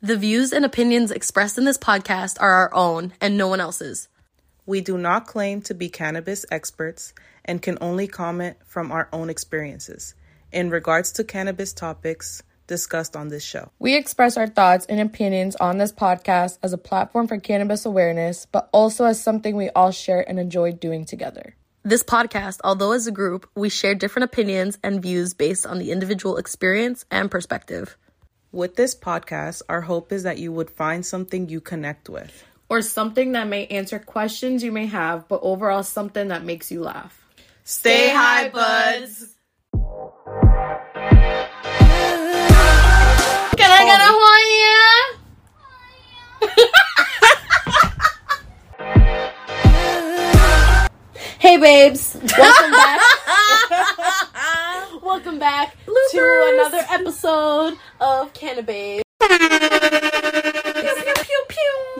The views and opinions expressed in this podcast are our own and no one else's. We do not claim to be cannabis experts and can only comment from our own experiences in regards to cannabis topics discussed on this show. We express our thoughts and opinions on this podcast as a platform for cannabis awareness, but also as something we all share and enjoy doing together. This podcast, although as a group, we share different opinions and views based on the individual experience and perspective. With this podcast, our hope is that you would find something you connect with. Or something that may answer questions you may have, but overall something that makes you laugh. Stay high, buds. Can I get a Hawaii? hey babes, welcome back. welcome back to another episode of Canna Babes.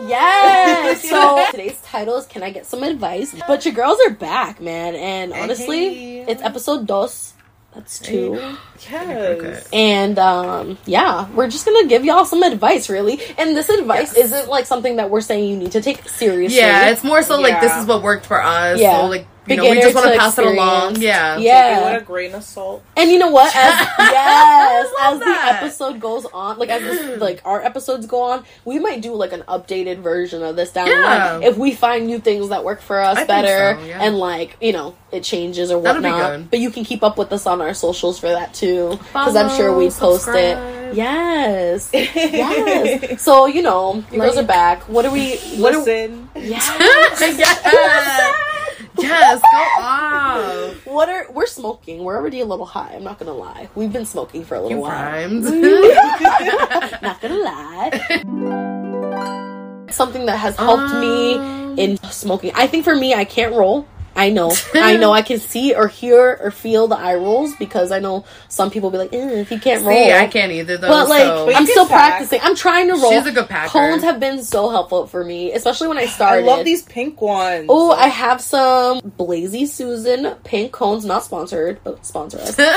Yes. So today's title is "Can I Get Some Advice?" But your girls are back, man, and honestly, Hey. it's episode dos. That's two. Yes. And um, yeah, we're just gonna give y'all some advice, really. And this advice isn't like something that we're saying you need to take seriously. Yeah, it's more so like this is what worked for us. Yeah. So like you know, we just want to to pass it along. experienced. Yeah. Take it yeah. with a grain of salt. And you know what? As yes, as love the episode goes on, like as this, like our episodes go on, we might do like an updated version of this down the Yeah. line if we find new things that work for us I think better, so, yeah. and like you know it changes or That'd be whatnot. good. But you can keep up with us on our socials for that too, because I'm sure Follow, we post subscribe. it. Yes, yes. So you know, you girls are back. What are we? What are, Listen. yes. yes. Yes. Go off. What are we're smoking? We're already a little high. I'm not gonna lie. We've been smoking for a little You while. rhymed. not gonna lie. Something that has helped Um. me in smoking. I think for me, I can't roll. I know. I know I can see or hear or feel the eye rolls because I know some people be like, eh, if you can't roll. See, I can't either though. But like, so. But I'm still pack. practicing. I'm trying to roll. She's a good packer. Cones have been so helpful for me, especially when I started. I love these pink ones. Oh, I have some Blazy Susan pink cones, not sponsored, but sponsor us.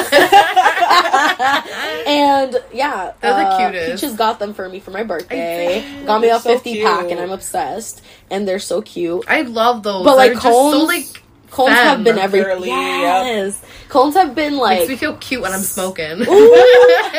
and yeah, They're the uh, cutest. Peaches got them for me for my birthday. Got me They're a so 50 pack, and I'm obsessed. And they're so cute. I love those. But, like, They're just so cones- like Cones femme. have been every Girly, yep. yes. Cones have been like. makes me feel cute when I'm smoking. ooh,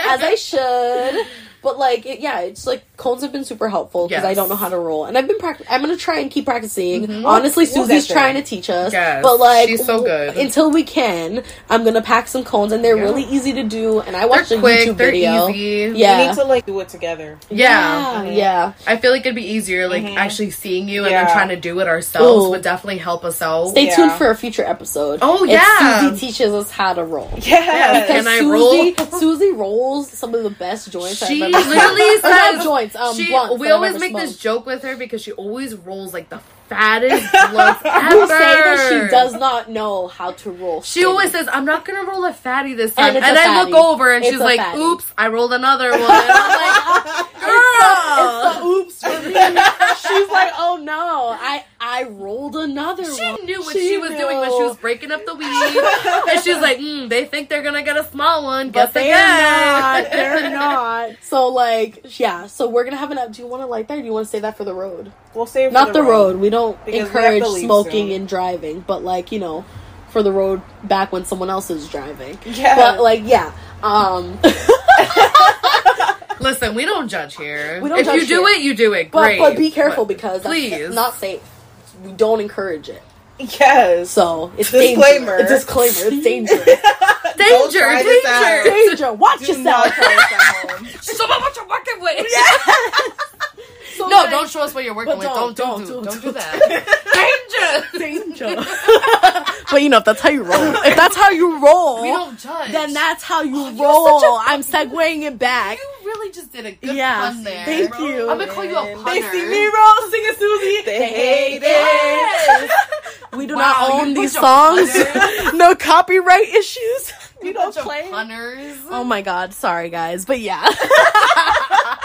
as I should. But like, it, yeah, it's like cones have been super helpful because I don't know how to roll, and I've been practicing. I'm gonna try and keep practicing. Mm-hmm. Honestly, We'll Suzy's trying to teach us, Yes, but like, she's so good. w- Until we can, I'm gonna pack some cones, and they're Yeah. really easy to do. And I watched They're a quick. YouTube They're video. easy. We need to like do it together. Yeah. yeah, yeah. I feel like it'd be easier, like mm-hmm. actually seeing you and then Yeah. trying to do it ourselves Ooh. would definitely help us out. Stay Yeah. tuned for a future episode. Oh, If yeah. Suzy teaches us how to roll. Yes. Can I Suzy, roll? Suzy rolls some of the best joints She I've ever literally says joints. Um, she, blunts we always make this joke with her because she always rolls like the fattest blunts ever. You say that she does not know how to roll. She always says, "I'm not gonna roll a fatty this time," it's and, I look over and It's she's like, fatty. "Oops, I rolled another one." And I'm like, "Girl." Oops for me. She's like, oh no, I I rolled another one. She one. knew what she, was doing when she was breaking up the weed, and she's like, mm, "They think they're gonna get a small one, But guess they're again." not. They're not. So like, yeah. So we're gonna have an. Up. Do you want to light that? Or do you want to say that for the road? We'll save Not the road. We don't Because we have encourage smoking soon. and driving, but like you know, for the road back when someone else is driving. Yeah. But like, yeah. Um, Listen, we don't judge here. We don't if judge you do here. it, you do it. but Great, but be careful But because that's please, not safe. We don't encourage it. Yes. So it's Disclaimer. Danger. Disclaimer. It's dangerous. Don't danger, this out. danger. danger. Watch Do yourself. not try this at home. Show me what you're working with. So, No, like, don't show us what you're working But with. don't, Don't, don't, don't, do, don't, don't, do don't. that. danger. danger. but you know, if that's how you roll, if that's how you roll, We don't judge. then that's how you oh, you're roll. such a- I'm segueing it back. You really just did a good Yeah, pun there. thank you. I'm gonna call you a punner. They see me roll, sing it, Suzy. They hate it. We do Wow, not own these songs. no copyright issues. We You don't play. punners. Oh my god, sorry guys, but yeah,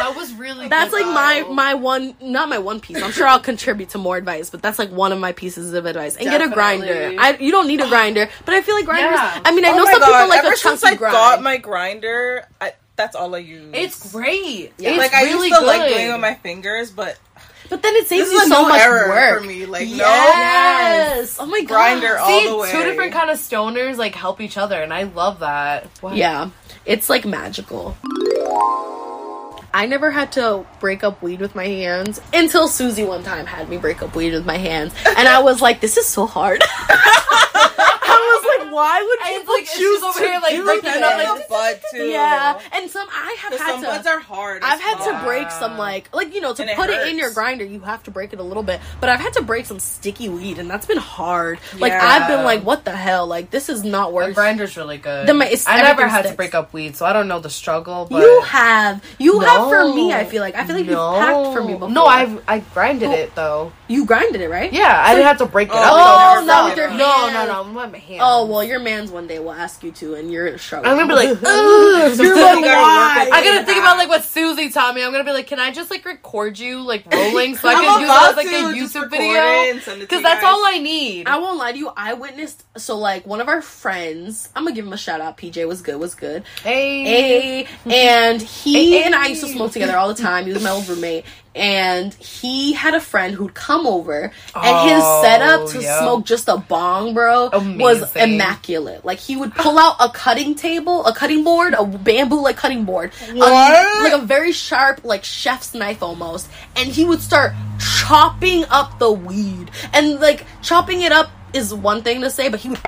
that was really. that's good, like my though. my one, not my one piece. I'm sure I'll contribute to more advice, but that's like one of my pieces of advice. And get a grinder. I you don't need a grinder, but I feel like grinders. Yeah. I mean, I Oh know some God, people like ever a since chunky I got my grinder, I, that's all I use. It's great. Yeah. It's like I really used to good. like doing it with my fingers, but But then it saves this you a so new much era work. for me. Like no yes. Oh my god. grinder all See, the way. two different kind of stoners like help each other, and I love that. What? Yeah, it's like magical. I never had to break up weed with my hands until Suzy one time had me break up weed with my hands, and I was like, "This is so hard." I was like, "Why would And it's people like, choose over to here, like, do breaking it that?" up, like, the bud too. yeah, and some I have had some to. buds are hard. I've as had to break some like like you know to And put it in your grinder you have to break it a little bit but I've had to break some sticky weed and that's been hard like Yeah. I've been like what the hell like this is not The grinder's really good. Then my- it's- I never everything had to break up weed, so I don't know the struggle. But you have you have for me I feel like I feel like you've packed for me before No, I've I grinded it though. you grinded it right Yeah, I didn't have to break it Oh, up. oh though. not with your No, hands. no, no, with my hands. oh well your man's one day will ask you to and you're gonna struggle I'm gonna be like, Ugh. You're like, like, why? why? I gotta think about like what Suzy taught me. I'm gonna be like, can I just like record you like rolling so I can use it as like a just YouTube video? it and send it to Because that's all I need. I won't lie to you. I witnessed so like one of our friends. I'm gonna give him a shout out. PJ was good. Was good. hey, Hey, and he Hey, and I used to smoke together all the time. He was my old roommate, and he had a friend who'd come over, and his Oh, setup to yeah. smoke just a bong, bro, was immaculate. Like he would pull out a cutting table, a cutting board, a bamboo like cutting board, like a very sharp like chef's knife almost, and he would start chopping up the weed, and like chopping it up is one thing to say, but he would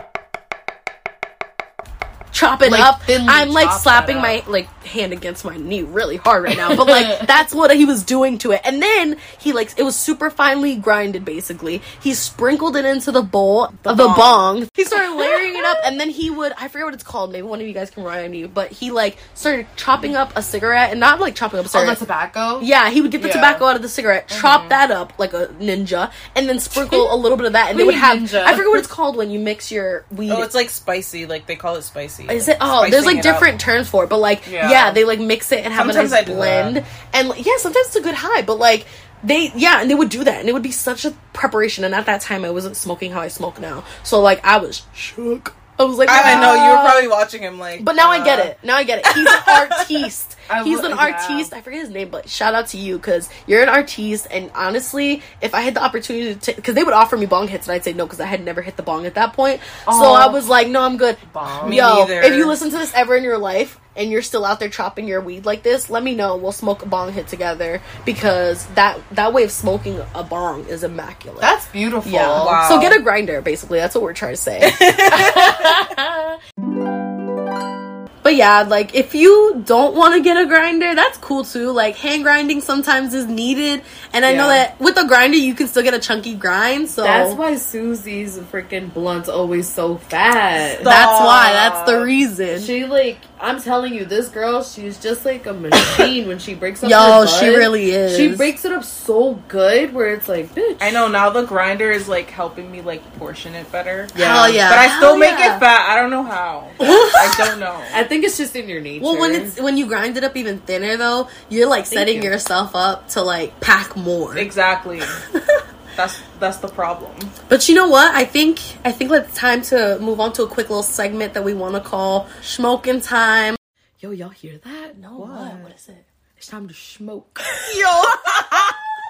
chop it Like, up. I'm like slapping my like hand against my knee really hard right now, but like that's what he was doing to it. And then he like it was super finely grinded basically. He sprinkled it into the bowl of the bong. He started layering it up and then he would I forget what it's called, maybe one of you guys can remind me, but he like started chopping up a cigarette and not like chopping up a oh, cigarette. the tobacco. Yeah, he would get the Yeah. tobacco out of the cigarette, mm-hmm. chop that up like a ninja, and then sprinkle a little bit of that, and they would have. Ninja. I forget what it's called when you mix your weed. Oh, it's like spicy. Like they call it spicy. Is it? Oh, there's like it up. different terms for it, but like yeah. Yeah. they like mix it and have Sometimes a nice blend, and like, yeah, sometimes it's a good high, but like they yeah, and they would do that, and it would be such a preparation. And at that time, I wasn't smoking how I smoke now, so like I was shook. I was like, I, I know you were probably watching him like. But now I get uh, it. Now I get it. He's an artiste. I He's an yeah. artiste. I forget his name, but shout out to you because you're an artiste. And honestly, if I had the opportunity to, because they would offer me bong hits, and I'd say no because I had never hit the bong at that point. So I was like, no, I'm good. Bong. Yo, neither. if you listen to this ever in your life and you're still out there chopping your weed like this, let me know. We'll smoke a bong hit together because that that way of smoking a bong is immaculate. That's beautiful. yeah. Wow. So get a grinder, basically. That's what we're trying to say. Yeah, like if you don't want to get a grinder, that's cool too. Like hand grinding sometimes is needed, and I know that with a grinder you can still get a chunky grind. So That's why Suzy's freaking blunt's always so fat. that's why. That's the reason. She like I'm telling you, this girl, she's just like a machine when she breaks up. Yo, her she really is. She breaks it up so good where it's like, bitch. I know now the grinder is like helping me like portion it better. Hell yeah. But I still Hell make yeah. it fat. I don't know how. I don't know. I think it's just in your nature. Well, when it's when you grind it up even thinner though, you're like setting you. yourself up to like pack more. Exactly. that's that's the problem. But you know what? I think I think it's time to move on to a quick little segment that we want to call smoking time. Yo, y'all hear that? No, what? What is it? It's time to smoke. Yo.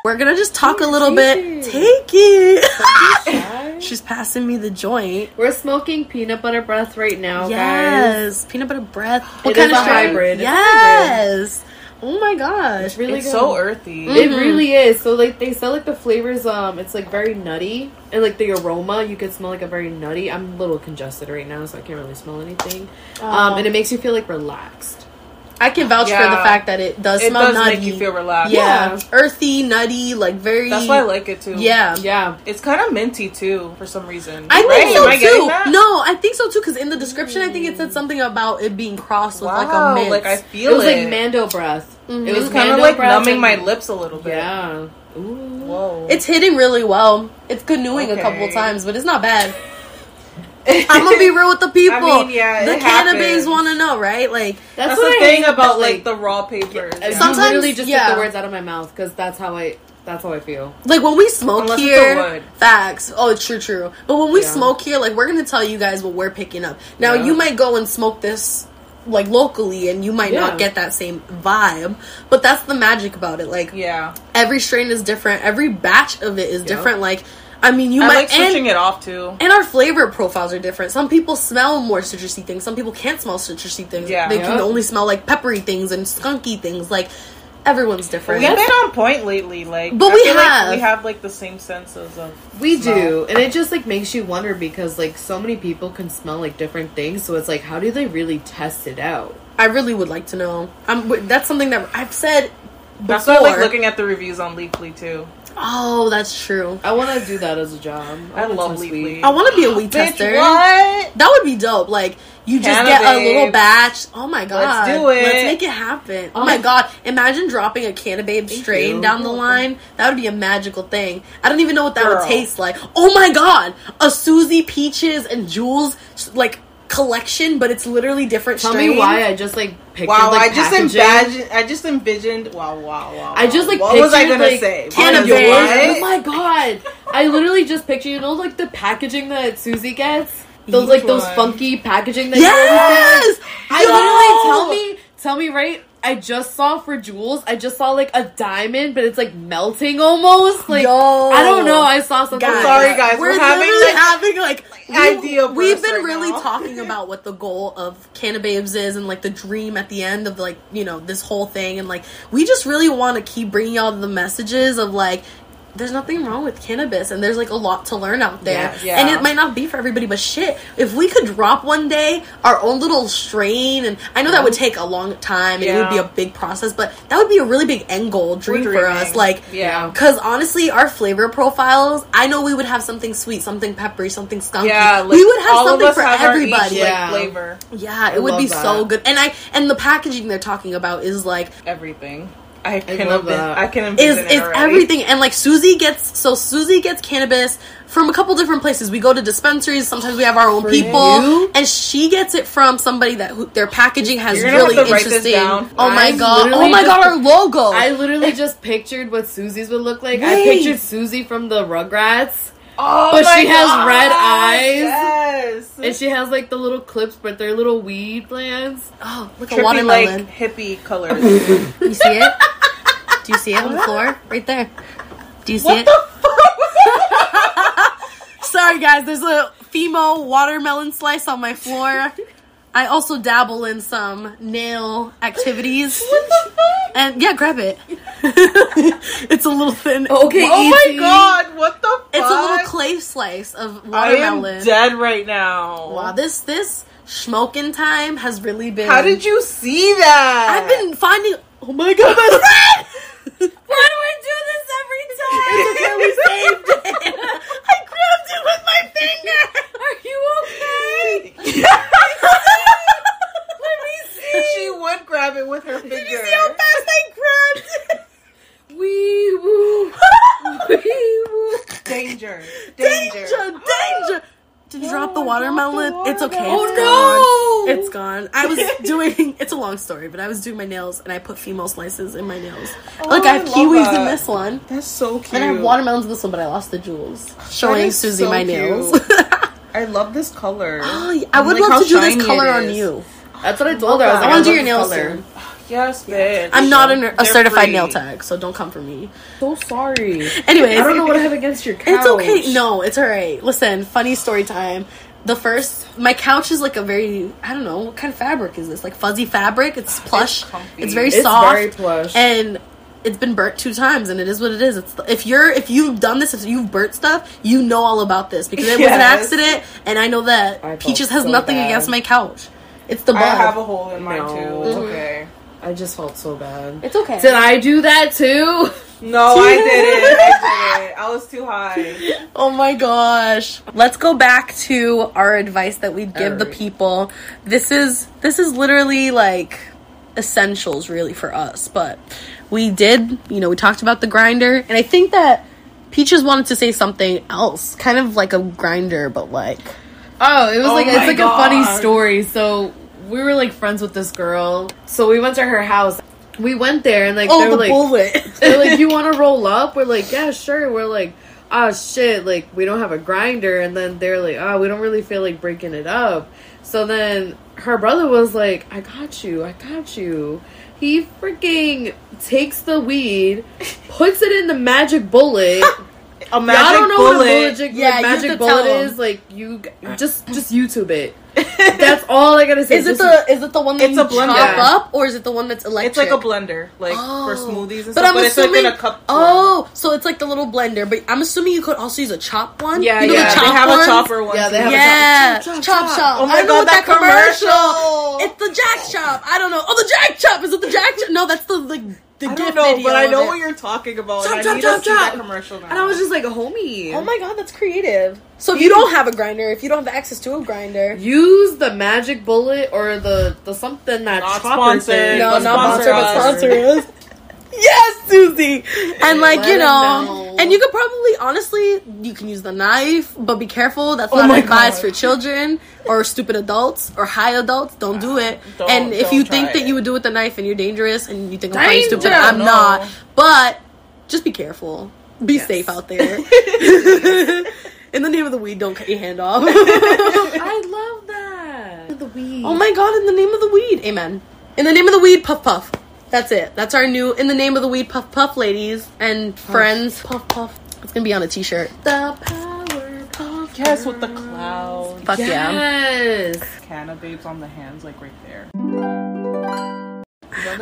We're gonna just talk a little bit. Take it. She's passing me the joint. We're smoking peanut butter breath right now, guys. yes, peanut butter breath. What It kind is of a hybrid. It's a Yes. Oh my gosh. It's really It's good. so earthy. It really is. So like they sell like the flavors. Um, it's like very nutty, and like the aroma, you can smell like a very nutty. I'm a little congested right now, so I can't really smell anything. Um, and it makes you feel like relaxed. I can vouch for the fact that it does It smell does nutty. make you feel relaxed. yeah. Yeah. earthy, nutty, like very. That's why I like it too. Yeah, Yeah, It's kind of minty too for some reason. I think Right? so Am I too. that? No, I think so too. Because in the description, I think it said something about it being crossed with like a Wow, mint. like I feel it was it. like Mendo breath. Mm-hmm. It was kind of like numbing my lips a little bit. Yeah. Ooh. Whoa. it's hitting really well. It's canoeing a couple times, but it's not bad. I'm gonna be real with the people. I mean, yeah, the cannabis want to know, right? Like, That's, That's the I thing about like the raw papers. You Yeah. Sometimes- literally just yeah. took the words out of my mouth because that's how I. That's how I feel. like when we smoke Unless it's here, a wood. facts. Oh, it's true, true. But when we Yeah. smoke here, like we're gonna tell you guys what we're picking up. Now Yeah. you might go and smoke this like locally and you might Yeah. not get that same vibe but that's the magic about it like Yeah. every strain is different every batch of it is Yeah. different like i mean you I might like switching and, it off too. and our flavor profiles are different some people smell more citrusy things some people can't smell citrusy things Yeah. they can only smell like peppery things and skunky things like everyone's different We've been on point lately, like But I we feel like have. we have like the same senses of We smell. do, and it just like makes you wonder because like so many people can smell like different things. So it's like, how do they really test it out? i really would like to know um, that's something that i've said That's why I like looking at the reviews on Leafly too. Oh that's true I want to do that as a job. I want love some Leafly. sweet- i want to be a weed Bitch, tester what? That would be dope. Like you just get a little batch. Oh my god. Let's do it. Let's make it happen. Oh, oh my god. Imagine dropping a Canna Babe strain you. down the line. That would be a magical thing. I don't even know what that Girl. would taste like. Oh my god. A Suzy Peaches and Jules like collection, but it's literally different Tell strains. me why I just like pictured Wow, like I just imagined. I just envisioned. Wow, wow, wow. I just like what was I gonna like, say? Cannabis. What? Oh my god! I literally just pictured you know like the packaging that Suzy gets. Those like those funky packaging that Yes! you always get. I Yo! literally tell me, tell me right. I just saw for Jules. I just saw like a diamond, but it's like melting almost. Like Yo. I don't know. I saw something. Guys, Sorry, guys, We're, we're having, literally like, having like idea We've been right really now. talking about what the goal of Canna Babes is and like the dream at the end of like you know this whole thing and like we just really want to keep bringing y'all the messages of like. There's nothing wrong with cannabis, and there's like a lot to learn out there. Yes. Yeah. And it might not be for everybody, but shit, if we could drop one day our own little strain, and I know that would take a long time, and it would be a big process, but that would be a really big end goal dream for us. Like, Yeah. because honestly, our flavor profiles, I know we would have something sweet, something peppery, something skunky. Yeah, like, we would have something for have everybody. each, Yeah. like, flavor, yeah, it would be that. so good. And I and the packaging they're talking about is like everything. I can love envis- that. I can is envision it is already. everything and like Suzy gets so Suzy gets cannabis from a couple different places. We go to dispensaries. Sometimes we have our own For people, you? and she gets it from somebody that who, their packaging has You're really have to write this interesting. down. Oh my I god! Oh my just- god! Our logo. I literally just pictured what Suzy's would look like. I pictured Susie from the Rugrats. Oh But my she has God, red eyes. Yes. And she has like the little clips, but they're little weed plants. oh, look a Trippy, watermelon. like hippie colors. you see it? Do you see it on the floor? Right there. Do you see what it? the fuck? Sorry, guys. There's a Fimo watermelon slice on my floor. I also dabble in some nail activities. And yeah, grab it. it's a little thin. Okay, Oh my god! What the fuck? It's a little clay slice of watermelon. I am dead right now. Wow, this this smoking time has really been. How did you see that? I've been finding. Oh my god, my! Why do I do this every time? It's okay, we saved it. I grabbed it with my finger. Are you okay? Let me see. She would grab it with her finger. Did you see how fast I grabbed it? Wee woo. Wee woo. Danger. Danger, Danger. danger. Did you drop the oh watermelon? It's okay. Oh, it's no. gone. It's gone. I was doing. It's a long story, but I was doing my nails and I put Fimo slices in my nails. Oh, Look, I have kiwis in this one, That's so cute. and I have watermelons in this one, but I lost the jewels. Showing Suzy so my nails. I love this color. oh, yeah, I would like love to do this color on you. That's what I told her. I was I like, I want to do your nails. Yes, bitch. I'm not an, a certified free. nail tech, so don't come for me. So sorry. Anyway, I don't know what I have against your couch. It's okay. No, it's all right. Listen, funny story time. The first, my couch is like a very, I don't know, what kind of fabric is this? Like fuzzy fabric. It's plush. It's, comfy. very It's soft. very plush. And it's been burnt two times, and it is what it is. It's if you're if you've done this, if you've burnt stuff, you know all about this because it was an accident, and I know that I Peaches has so nothing bad. against my couch. It's the bug. I have a hole in mine No. too. It's okay. I just felt so bad. it's okay. Did I do that too? No, I didn't. I didn't. I was too high. Oh my gosh. Let's go back to our advice that we'd give the people. This is this is literally like essentials really for us, but we did, you know, we talked about the grinder and I think that Peaches wanted to say something else, kind of like a grinder but like Oh, it was Oh like it's like a funny story. So we were like friends with this girl. So we went to her house. We went there and like they oh were the like bullet. they're like, "You want to roll up?" We're like, "Yeah, sure." We're like, "Ah, shit!" Like we don't have a grinder, and then they're like, "Ah, we don't really feel like breaking it up." So then her brother was like, "I got you, I got you." He freaking takes the weed, puts it in the magic bullet. A Y'all magic don't know bullet. what a magic, Yeah, like, magic bullet is. Like you, just just YouTube it. That's all I gotta say. Is it the is it the one that It's you a blender. chop Yeah. up, or is it the one that's electric? It's like a blender, like for Oh. smoothies and But stuff. I'm but it's like assuming. in a cup. form. oh, so it's like the little blender. But I'm assuming you could also use a chop one. Yeah, you know yeah, the they have ones? a chopper one. Yeah, they too. have a Yeah, chop, chop, chop, chop, chop. Oh my I know God, what that commercial. It's the Jack Chop. I don't know. Oh, the Jack Chop. Is it the Jack Chop? No, that's the like the I gift don't know, video but I know what you're talking about. Chop, and I chop, need chop, to see chop. that commercial now. and I was just like, "Homie, Oh my god, that's creative. So if you don't have a grinder, if you don't have access to a grinder, use the magic bullet or the the something that Not chopper sponsored. thing. no, not sponsor sponsor, but sponsor us. Yes, Suzy. And like Let you know, know. and you could probably honestly, you can use the knife, but be careful. That's Oh not my advice God. for children or stupid adults or high adults. Don't do it. Don't- and if you try think that it. you would do it with the knife and you're dangerous and you think I'm playing stupid, I'm No. not. But just be careful. Be Yes. safe out there. In the name of the weed, don't cut your hand off. I love that. The weed. Oh my god, in the name of the weed. Amen. In the name of the weed, puff puff. That's it. That's our new in the name of the weed, puff puff, ladies and friends. Puff puff. It's gonna be on a t shirt. The power puff. yes, with the clouds, Fuck yeah. Yes. canna babes on the hands, like right there.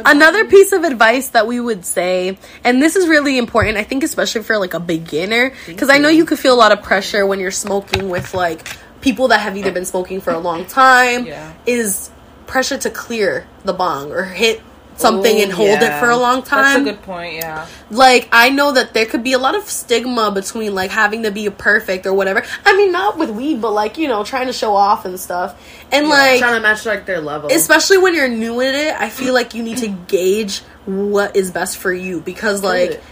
Another piece of advice that we would say, and this is really important, I think, especially for like a beginner, because I know you could feel a lot of pressure when you're smoking with like people that have either been smoking for a long time, Yeah. is pressure to clear the bong or hit something Oh, and hold it for a long time. That's a good point. Yeah. like I know that there could be a lot of stigma between like having to be perfect or whatever. I mean, not with weed, but like you know, trying to show off and stuff. And like, Trying to match like their level. especially when you're new at it, I feel like you need to gauge what is best for you because like. it.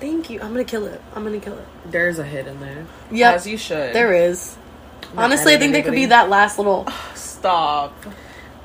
Thank you. I'm gonna kill it. I'm gonna kill it. There's a hit in there. Yep, As you should. there is. Honestly, I think there could be that last little Stop.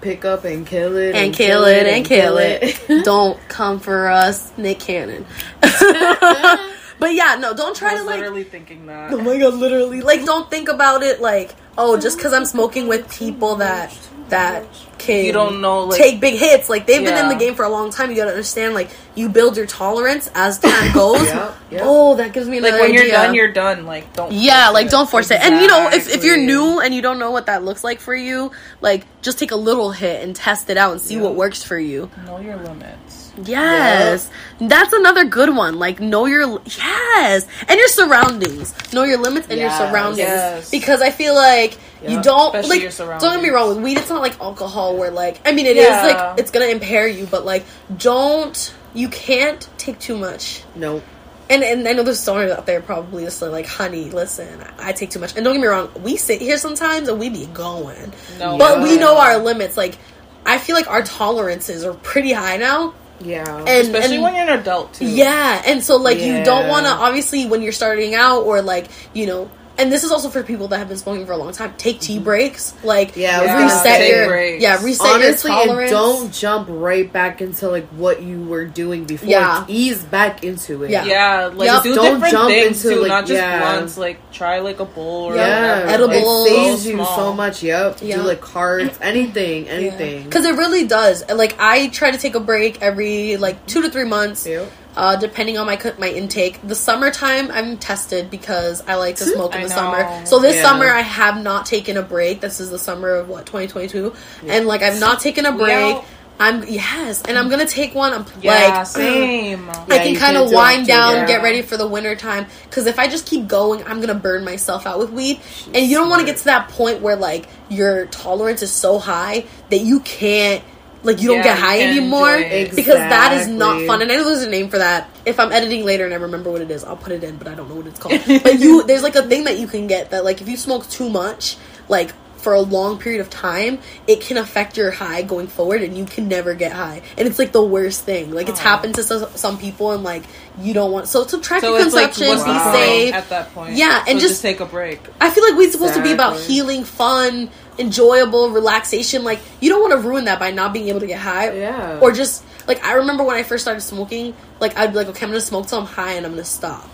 Pick up and kill it. and kill it and kill it. don't come for us, Nick Cannon. but yeah, no, don't I try was to like literally thinking that. Oh my god, literally. Like don't think about it like, oh, just cuz I'm smoking with people that that can You don't know, like- take big hits. Like they've been in the game for a long time. You got to understand like you build your tolerance as time goes. Yep, yep. Oh, that gives me Like when you're done, you're done. Like don't. yeah, like it. don't force it. And you know, if, if you're new and you don't know what that looks like for you, like just take a little hit and test it out and see Yeah. what works for you. know your limits. Yes. That's another good one. Like know your yes. And your surroundings. Know your limits and Yes. your surroundings. Yes. Because I feel like you don't especially like don't get me wrong with weed it's not like alcohol where like I mean it is Yeah. like it's gonna impair you, but like don't you can't take too much. Nope. And and I know there's stoners out there probably just like, honey, listen, I take too much. And don't get me wrong, we sit here sometimes and we be going. No. But we know our limits. Like I feel like our tolerances are pretty high now. Yeah. And Especially and- when you're an adult too. yeah, and so like you don't want to obviously when you're starting out or like you know, and this is also for people that have been smoking for a long time. Take T-breaks, like Mm-hmm. Yeah, I Yeah, reset your breaks. yeah reset Honestly, your and tolerance. don't jump right back into like what you were doing before. Yeah. Ease back into it. Yeah. Yeah, like Yup. do Don't different jump things into, too, like, not just yeah. blunts. Like try like a bowl or Yeah. whatever. Edibles. It Like, saves so you small. so much. Yep. Yeah. Do like cards, anything, anything. because it really does. Like I try to take a break every like two to three months. Yep. Uh, depending on my my intake, the summertime I'm tested because I like to smoke in the summer. So this Yeah. summer I have not taken a break. This is the summer of what 2022, and like I've not taken a break. out. I'm yes, and I'm gonna take one. I'm Yeah, like same. I Yeah, can kind can't of do wind down, October. get ready for the winter time. Because if I just keep going, I'm gonna burn myself out with weed, and you don't want to get to that point where like your tolerance is so high that you can't. Like you don't get high anymore it. because that is not fun. And I know there's a name for that. If I'm editing later and I remember what it is, I'll put it in. But I don't know what it's called. but you, there's like a thing that you can get that like if you smoke too much, like for a long period of time, it can affect your high going forward, and you can never get high. And it's like the worst thing. Like it's happened to some, some people, and like you don't want. So to track So your like consumption, what's be safe. at that point? Yeah, and So just- take a break. I feel like we're supposed to be about healing, fun, enjoyable, relaxation. Like you don't want to ruin that by not being able to get high. Yeah. Or just like I remember when I first started smoking, like I'd be like, okay, I'm gonna smoke till I'm high and I'm gonna stop.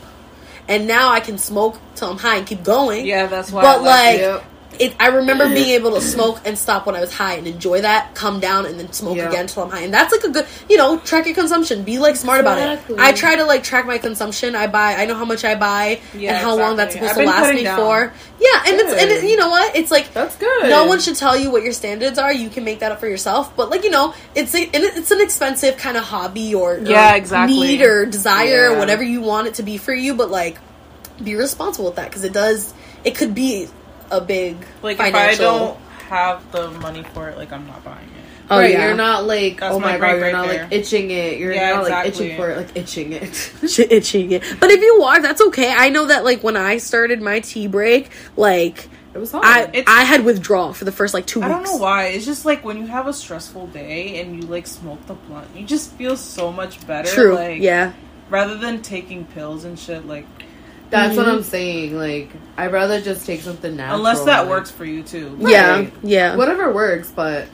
And now I can smoke till I'm high and keep going. Yeah, that's why. But I like, Yep. It, I remember being able to smoke and stop when I was high and enjoy that, come down and then smoke Yeah. again until I'm high. And that's like a good, you know, track your consumption. Be like smart about it. I try to like track my consumption. I buy, I know how much I buy Yeah, and how long that's supposed to last me down. for. Yeah, and it's and it, you know what? It's like That's good. no one should tell you what your standards are. You can make that up for yourself. But like you know, it's a, and it's an expensive kind of hobby or, or Yeah, exactly. need or desire, Yeah. whatever you want it to be for you. But like, be responsible with that because it does. It could be a big Like if I financial. don't have the money for it, like I'm not buying it. Oh, right, yeah. you're not like That's oh my my, break god, you're right not there. like itching it. You're Yeah, not like itching for it, like itching it. Itching it. But if you are, that's okay. I know that like when I started my T-break, like It was hard. I It's- I had withdrawal for the first like two I weeks. don't know why. It's just like when you have a stressful day and you like smoke the blunt, you just feel so much better. True. Like, yeah. Rather than taking pills and shit, like That's what Mhm. I'm saying. Like I'd rather just take something natural. unless that like, works for you too. Yeah. Right. Yeah. Whatever works, but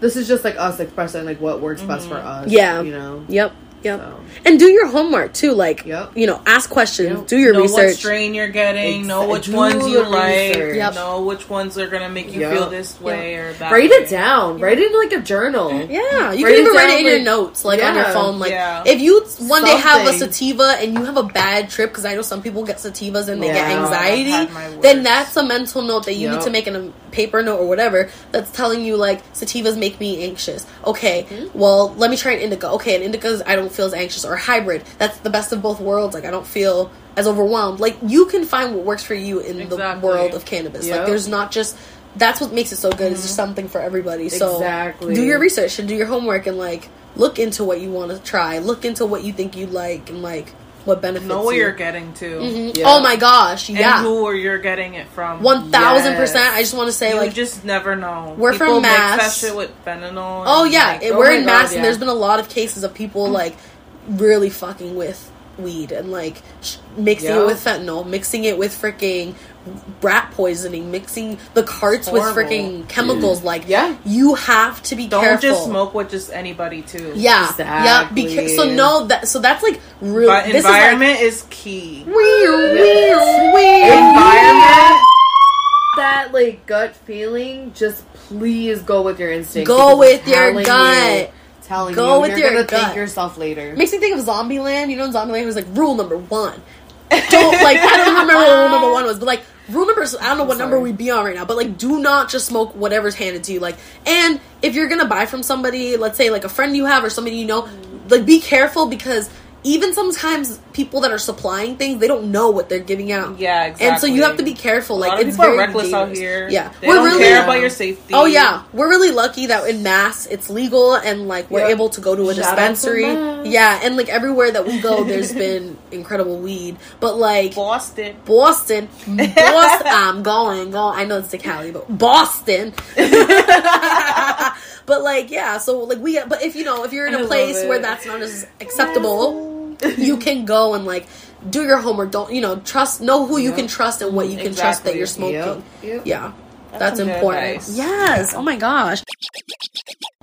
this is just like us expressing like what works best for us. Mm-hmm. Yeah. you know. Yep. Yep. So. And do your homework too. Like, Yep. you know, ask questions, Yep. do your know what research. strain you're getting, know which do ones you like. Yep. know which ones are gonna make you Yep. feel this way or that. Write way. it down. Write it in like a journal. Yeah, you Write can even write it in your notes, like on your phone. Like, Yeah. if you one day have a sativa and you have a bad trip, because I know some people get sativas and they get anxiety, I've had my then that's a mental note that you need to make in a paper note or whatever that's telling you like sativas make me anxious. Okay, Mm-hmm. well let me try an indica. Okay, an indica I don't feel as anxious or hybrid. That's the best of both worlds. Like I don't feel as overwhelmed. Like you can find what works for you in the world of cannabis. Like there's not just. That's what makes it so good. It's just mm-hmm. something for everybody. So do your research and do your homework and like look into what you want to try. Look into what you think you'd like and like what benefits. Know what you. you're getting to, Mhm. Yeah. Oh my gosh! and Yeah, who are you're getting it from. one thousand Yes. percent. I just want to say you like just never know. We're People from mix Mass. that shit with fentanyl. Oh yeah, like, it, oh we're my in God, mass, and there's been a lot of cases of people like really fucking with weed and like sh- mixing it with fentanyl, mixing it with freaking rat poisoning, mixing the carts with freaking chemicals. Like, Yeah. you have to be careful. don't careful. just smoke with just anybody too. Yeah, yeah. Be ca- Exactly. so no that so that's like real. but this environment is, key. is like weird, weird, weird. Environment. that like gut feeling, just please go with your instinct. Go with I'm your telling gut. You, telling Go you, with you're your gonna gut. thank yourself later. Makes me think of Zombieland. You know, Zombieland was like rule number one. Don't like I don't remember what rule number one was, but like rule number I don't know what number we'd be on right now, but like do not just smoke whatever's handed to you. Like and if you're gonna buy from somebody, let's say like a friend you have or somebody you know, like be careful because even sometimes people that are supplying things they don't know what they're giving out. Yeah, exactly. And so you have to be careful. A like lot of it's people are very reckless out here. Yeah, they we're don't really care about your safety. Oh yeah, we're really lucky that in Mass it's legal and like we're Yep. able to go to a Shout out to dispensary. Yeah, and like everywhere that we go, there's been incredible weed. But like Boston. Boston, Boston, I'm going, going. I know it's to Cali, but Boston. but like yeah, so like we. But if you know, if you're in I a love place where that's not as acceptable, you can go and like do your homework. Don't you know? Trust, know who you Yep. can trust and what you can trust that you're smoking. Yep. Yep. Yeah, that's, good important. Yes. Oh my gosh.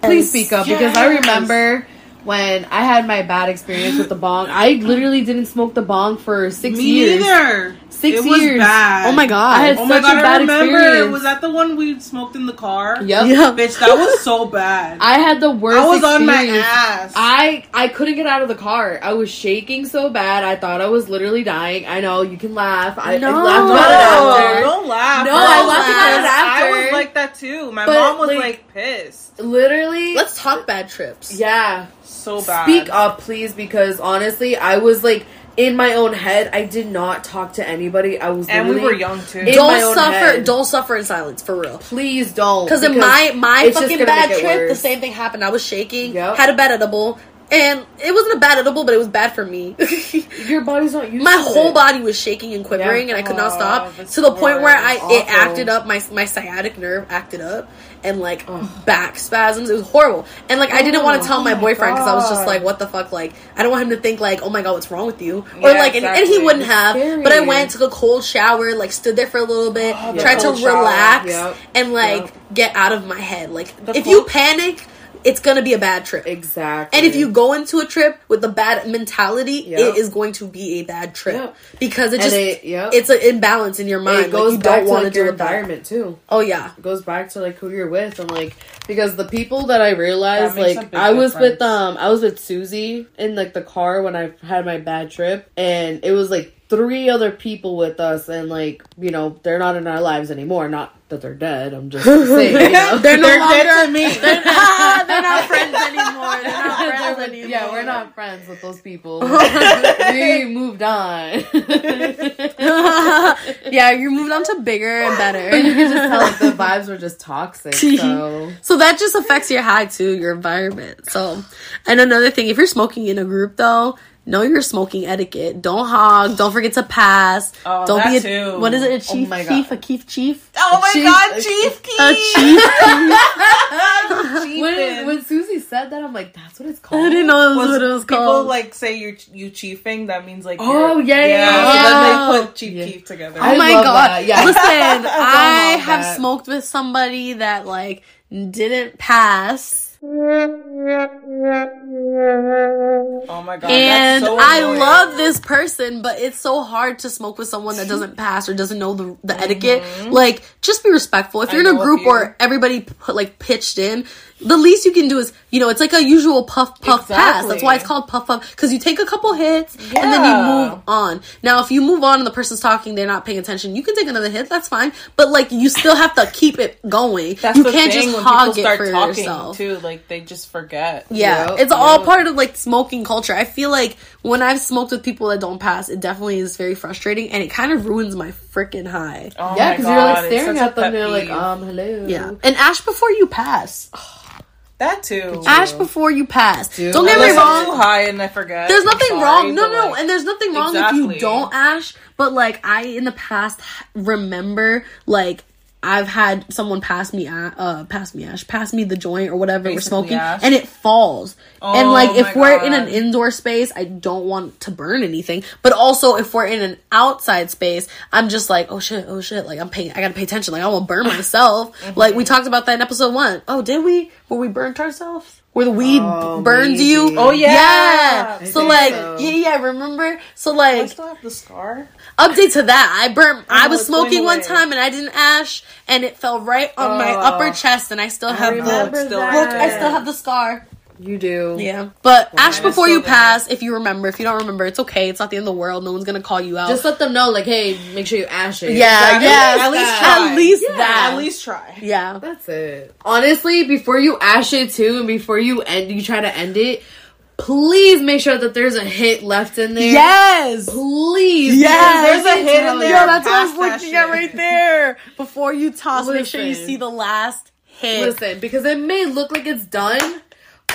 Please speak up because I remember when I had my bad experience with the bong. I literally didn't smoke the bong for six Me years. neither. Six it was years. bad. Oh my god. I had Oh my such god! a I bad remember. experience. Was that the one we smoked in the car? Yep. Yeah. Bitch, that was so bad. I had the worst. I was on my ass. I I couldn't get out of the car. I was shaking so bad. I thought I was literally dying. I know you can laugh. I, I No. laughed no, about it after. don't laugh. No, bro. I laughed about it after. I was like that too. My But, mom was like- like, pissed. Literally, Let's talk bad trips. yeah. So bad. Speak up, please, because honestly, I was like in my own head. I did not talk to anybody. I was And we were young too. In Don't own suffer. head. Don't suffer in silence for real. Please don't. Because in my my fucking bad make it trip, the same thing happened. I was shaking, Yep. had a bad edible, and it wasn't a bad edible, but it was bad for me. Your body's not used. my to whole it. body was shaking and quivering, Yeah. and I could not Oh, stop that's to the point where I horrible. it acted up. My my sciatic nerve acted up, and like back spasms. It was horrible, and like I didn't want to tell my Oh my boyfriend because I was just like, "What the fuck?" Like I don't want him to think like, "Oh my god, what's wrong with you?" Or Yeah, like, and, and he wouldn't have. But I went, took a cold shower, like stood there for a little bit, Oh, tried to relax, Yep. and like Yep. get out of my head. Like The if you panic. It's gonna be a bad trip. Exactly. And if you go into a trip with a bad mentality, Yep. it is going to be a bad trip Yep. because it just it- yep. it's an imbalance in your mind. it goes like, you back don't to want to like, your with that. environment too. Oh yeah, It goes back to like who you're with and like because the people that I realized That like I was with um I was with Suzy in like the car when I had my bad trip and it was like three other people with us and like you know they're not in our lives anymore not that they're dead I'm just saying you know they're no They're longer dead to me. they're not friends anymore. They're not friends anymore. yeah, we're not friends with those people. we moved on. yeah, you moved on to bigger and better. you can just tell like the vibes were just toxic. So So that just affects your high too, your environment. So, and another thing, if you're smoking in a group though, know your smoking etiquette. Don't hog. Don't forget to pass. Oh, don't be a too. what is it? A oh chief my chief? A keef chief? Oh my Chief- god, Chief Keef! A chief? when, when Suzy said that, I'm like, that's what it's called. I didn't know Was that's what it was people called. People like say you you chiefing? That means like Oh, you're- yeah, yeah, yeah. So then they Oh. put Chief Yeah. Keef together. Oh my love god! that, yeah. Listen, I have that. smoked with somebody that like didn't pass, oh my god, and that's so I love this person, but it's so hard to smoke with someone that doesn't pass or doesn't know the the etiquette. Like, just be respectful. If Mm-hmm. I you're in a group few. where everybody put like pitched in, the least you can do is you know it's like a usual puff puff pass. That's why it's called puff puff because you take a couple hits and then you move on. Now, if you move on and the person's talking, they're not paying attention. You can take another hit. That's fine, but like you still have to keep it going. That's you the can't thing just when hog people it for talking yourself. too. Like they just forget. Yeah, Yep, it's all part of like smoking culture. I feel like when I've smoked with people that don't pass, it definitely is very frustrating and it kind of ruins my freaking high. Oh yeah, because you're like staring at them. pet They're like, peeve. um, hello. Yeah, and ash before you pass. That too. Ash before you pass. Dude, Don't get me Unless I'm too wrong. high and I forget. There's nothing sorry, wrong. No, no, like, and there's nothing wrong if you don't ash. But like I in the past remember like I've had someone pass me uh pass me ash, pass me the joint or whatever we're smoking, ash. and it falls. and Oh like if we're in an indoor space, I don't want to burn anything. But also if we're in an outside space, I'm just like, oh shit, oh shit, like I'm paying I gotta pay attention. Like I won't burn myself. Mm-hmm. Like we talked about that in episode one. Oh, did we? Where we burnt ourselves? Where the weed Oh, burns you? Oh, yeah. Yeah. I So like so. yeah, yeah, remember? So like I still have the scar. update to that. I burnt oh, I Oh, was smoking one away. time and I didn't ash and it fell right on my Oh. upper chest and I still have the remember still look, I still have the scar. You do. Yeah. But ash is before still you there. pass, if you remember. If you don't remember, it's okay. It's not the end of the world. No one's gonna call you out. Just let them know, like, hey, make sure you ash it. yeah, Exactly. yes, At least at least Yeah, that. At least try. yeah. That's it. Honestly, before you ash it too, and before you end, you try to end it. Please make sure that there's a hit left in there. Yes. Please. Yes. There's a hit in there. you- Yo, that's what I was Pass that looking at right there. Before you toss, it, make sure you see the last hit. Listen, because it may look like it's done,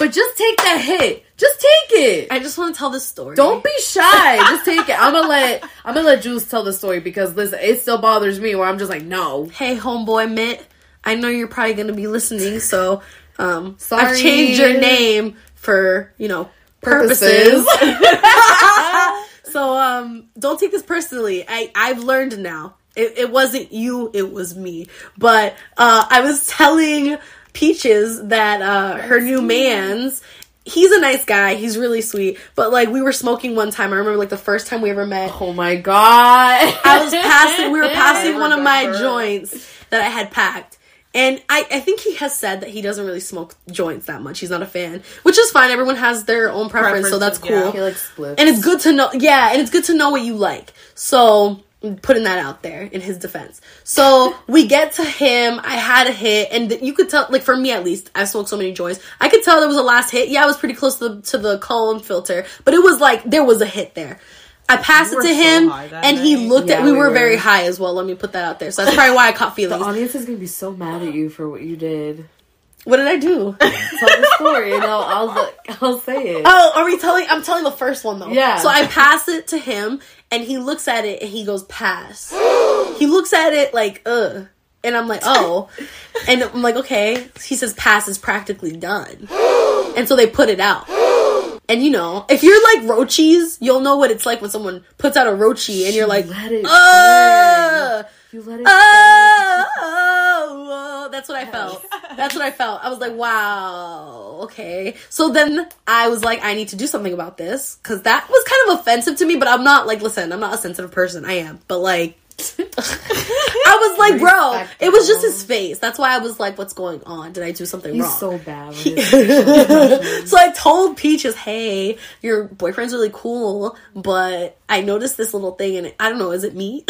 but just take that hit. Just take it. I just want to tell this story. Don't be shy. Just take it. I'm gonna let I'm gonna let Jules tell the story because listen, it still bothers me where I'm just like, no. Hey, homeboy Mitt. I know you're probably gonna be listening, so um, Sorry. I've changed your name for you know purposes. so um, don't take this personally. I I've learned now. It, it wasn't you. It was me. But uh, I was telling Peaches that uh, her new man's. He's a nice guy. He's really sweet. But like we were smoking one time. I remember like the first time we ever met. Oh my god. I was passing. We were passing one of my joints that I had packed, and I, I think he has said that he doesn't really smoke joints that much. He's not a fan, which is fine. Everyone has their own preference, so that's cool. yeah. He like splits. And it's good to know. Yeah, and it's good to know what you like. So putting that out there in his defense. So we get to him. I had a hit, and you could tell. Like for me at least, I smoked so many joints. I could tell there was a last hit. Yeah, I was pretty close to the to the cone filter, but it was like there was a hit there. I passed You it to him, that and he night. looked at. We we were, were. very high as well. Let me put that out there. So that's probably why I caught feelings. the audience is gonna be so mad at you for what you did. What did I do? Tell the story and I'll I'll, I'll say it. Oh, are we telling? I'm telling the first one though. Yeah. So I pass it to him, and he looks at it, and he goes, "Pass." he looks at it like, "Ugh," and I'm like, "Oh," and I'm like, "Okay." He says, "Pass is practically done," and so they put it out. And you know, if you're like roaches, you'll know what it's like when someone puts out a roachy and you're like, let it "Ugh." You let it. Oh, oh, oh. that's what I felt. That's what I felt. I was like, wow, okay. So then I was like, I need to do something about this because that was kind of offensive to me. But I'm not like, listen, I'm not a sensitive person. I am, but like. I was like, bro, it was just his face. That's why I was like, what's going on? Did I do something He's wrong? so bad. With his facial expressions. So I told Peaches, "Hey, your boyfriend's really cool, but I noticed this little thing, and I don't know, is it me?"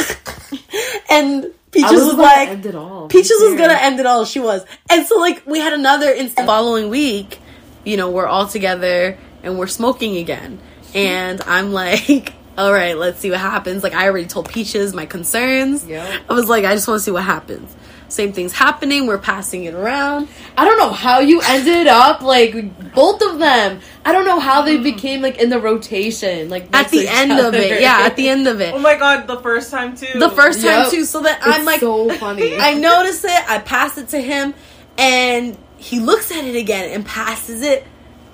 And Peaches was was, like, end it all. "Peaches was gonna end it all." She was, and so like we had another instant. Following week, you know, we're all together and we're smoking again, and I'm like. All right, let's see what happens. Like I already told Peaches my concerns. Yep. I was like, I just want to see what happens. Same thing's happening. We're passing it around. I don't know how you ended up like both of them. I don't know how they mm. became like in the rotation, like At the to each end of it, yeah, at the end of it. Oh my god, the first time too. the first time Yep. too. So that It's I'm like, so funny. I notice it. I pass it to him, and he looks at it again and passes it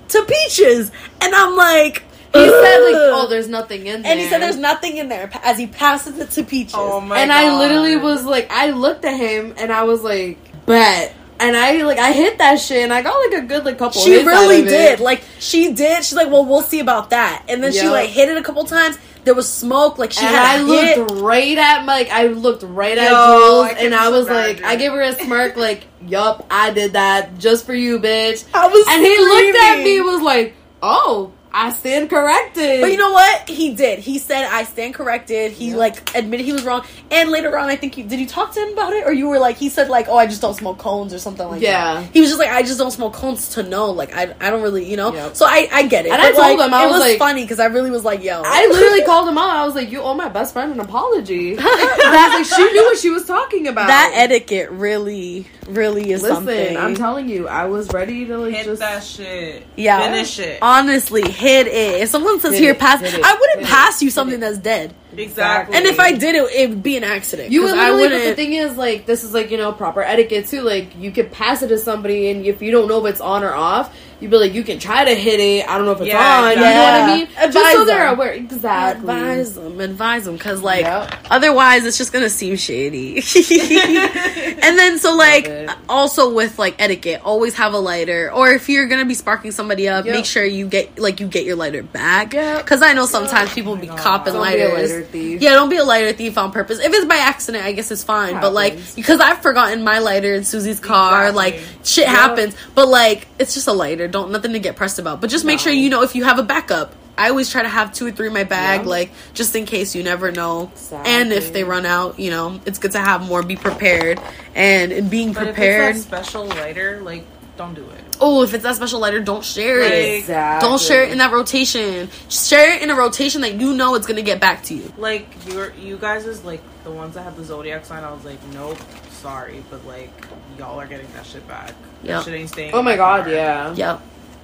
to Peaches, and I'm like, he said like, "Oh, there's nothing in there," and he said there's nothing in there as he passes it to Peaches. Oh my and god. I literally was like, I looked at him and I was like, bet. And I like I hit that shit and I got like a good like couple. she hits out really of it. did. Like she did. She's like, well, we'll see about that. And then she like hit it a couple times. There was smoke. Like she and had I a looked hit. right at like I looked right at Jules I and I was like I gave her a smirk like yup I did that just for you bitch I was and he looked at me was like oh I stand corrected But you know what? He did. He said, "I stand corrected." He like admitted he was wrong. And later on, I think you did. You talk to him about it, or you were like, he said like, "Oh, I just don't smoke cones" or something like Yeah. that. He was just like, "I just don't smoke cones to know." Like, I, I don't really, you know. Yep. So I, I get it. And I told like, him, I it was was like- funny because I really was like, "Yo." I literally called him out I was like you owe my best friend an apology that like she knew what she was talking about that etiquette really, really is listen something. I'm telling you I was ready to like hit just that shit. Yeah. Finish it. Honestly, hit it. If someone says Hit here, it, pass, I wouldn't hit it, pass you something that's dead. exactly. And if I did it, it would be an accident. You 'cause would I wouldn't. the thing is, like, this is like you know proper etiquette too. Like, you could pass it to somebody, and if you don't know if it's on or off, you'd be like, you can try to hit it. I don't know if it's Yeah, on. You know what I mean? Advise Just so they're aware. Exactly. Advise them, advise them, because like Yep. otherwise it's just gonna seem shady. and then so like also with like etiquette, always have a lighter, or if you're gonna be sparking somebody up, Yep. make sure you get like you get your lighter back. Yep. Because I know sometimes people be oh God. copping Don't lighters. lighter. Yeah, don't be a lighter thief on purpose. If it's by accident, I guess it's fine. But like because I've forgotten my lighter in Suzy's car, Exactly. like shit happens. But like it's just a lighter. Don't nothing to get pressed about. But just make No. sure you know if you have a backup. I always try to have two or three in my bag, Yeah. like just in case you never know. And if they run out, you know, it's good to have more. Be prepared, and in being But prepared. if it's that special lighter, like, don't do it. oh, if it's that special lighter, don't share it. Exactly. Don't share it in that rotation. Share it in a rotation that you know it's gonna get back to you. Like you're you guys is like the ones that have the zodiac sign. I was like, nope, sorry, but like y'all are getting that shit back. Yeah, shit ain't staying. Oh my god, yeah. Yep,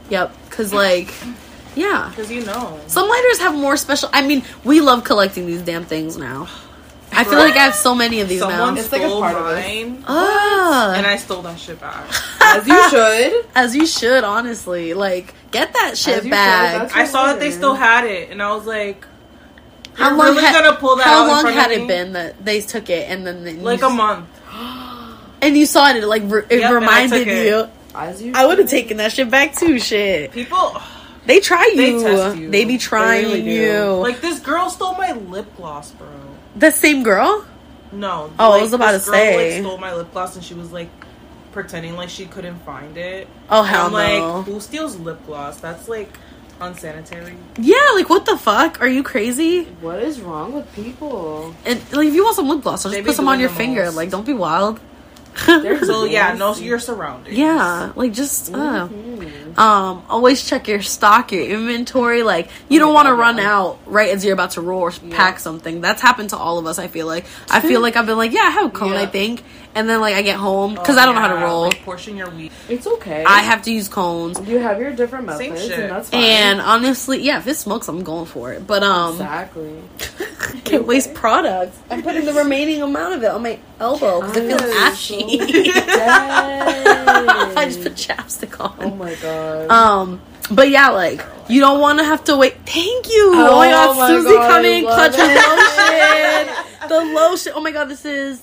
yep. Cause like, yeah. Because you know. Some lighters have more special. I mean, we love collecting these damn things now. I feel Right. like I have so many of these Someone now. It's like a stole part of us. mine, Ah, and I stole that shit back. As you should. as you should, honestly. Like, get that shit As you should, back. I saw that they still had it, and I was like, How long really ha- gonna pull that How out long had of it been that they took it and then they, Like you, a month. And you saw it? It like re- it Yep, reminded it. you. I would have taken that shit back too. Shit, People they try you. They you. They be trying really you. like this girl stole my lip gloss, bro. the same girl. No. Oh, I was about to girl, say. Like, stole my lip gloss, and she was like pretending like she couldn't find it. Oh And hell I'm no. like, who steals lip gloss? That's like unsanitary. yeah, like what the fuck? Are you crazy? What is wrong with people? And like, if you want some lip gloss, just They be put some on your finger. most. Like, don't be wild. They're So yeah, know nasty. your surroundings. yeah, like just uh, Mhm. Um, always check your stock, your inventory. Like, you Oh don't want to run out right as you're about to roll or pack something. That's happened to all of us. I feel like I feel like I've been like, yeah, I have a cone, I think, and then like I get home Oh, because I don't know how to roll. Like portion your weed. It's okay. I have to use cones. You have your different Same methods, shit. and that's fine. And honestly, yeah, if it smokes, I'm going for it. But um, exactly. can't waste products. I'm putting the remaining amount of it on my elbow because it feels ashy. Yes. I just put chapstick on. Oh my god. Um, But yeah, like you don't want to have to wait. Thank you. Oh, my Oh god, my Suzy God, coming, clutch with it. lotion. the lotion. Oh my god, this is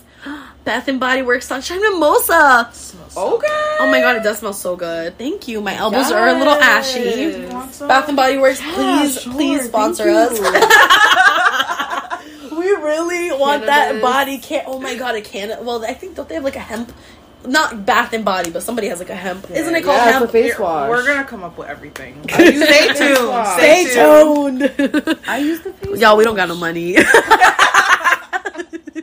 Bath and Body Works Sunshine Mimosa. Okay. Oh my god, it does smell so good. Thank you. My elbows are a little ashy. Yes. Want some? Bath and Body Works, Yeah, please, sure, please sponsor you. us. we really want that body can. Oh my god, a can. Well, I think don't they have like a hemp? Not Bath and Body, but somebody has like a hemp. Isn't it called Yeah, it's a hemp? face wash. We're gonna come up with everything. I use Stay tuned. Stay Stay tuned. tuned. I use the face. Y'all, we don't got no money.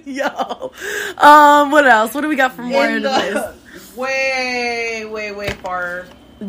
Yo. Um, what else? What do we got for more In into this? the way, way, way far.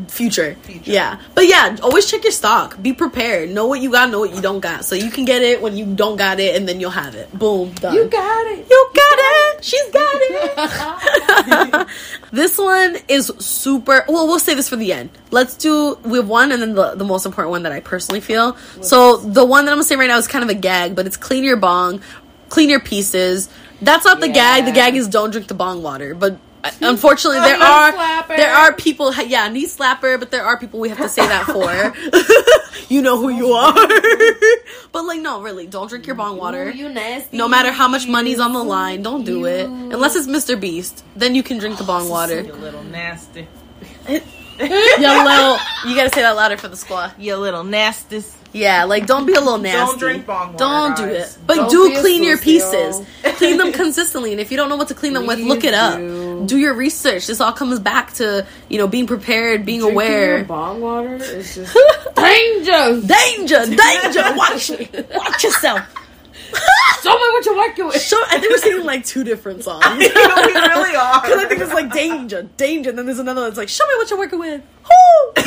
Future. Future. Yeah. But yeah, always check your stock. Be prepared. Know what you got, know what you don't got. So you can get it when you don't got it and then you'll have it. Boom. Done. You got it. You got it. She's got it. this one is super. Well, we'll say this for the end. Let's do. We have one, and then the, the most important one that I personally feel. So the one that I'm gonna say right now is kind of a gag, but it's clean your bong, clean your pieces. That's not the gag. The gag is don't drink the bong water. But unfortunately, there are slapper. there are people. Yeah, knee slapper. But there are people we have to say that for. you know who you are. but like, no, really, don't drink your bong water. Ooh, you nasty. No matter how much money's on the line, don't do it. Unless it's Mr. Beast. Then you can drink the bong water. You little nasty. Yo, little, you gotta say that louder for the squad. You little nasty. Yeah, like don't be a little nasty. Don't drink bong water, Don't do it. But Don't do clean your pieces. clean them consistently. And if you don't know what to clean them with, look it up. Do. Do your research. This all comes back to, you know, being prepared, being Drinking aware. Your bong water is just danger. Danger, danger. Watch watch yourself. Show me what you're working with. Show, I think we're singing like two different songs. you know, we really are. Because I think it's like danger, danger. And then there's another one that's like, show me what you're working with. Woo!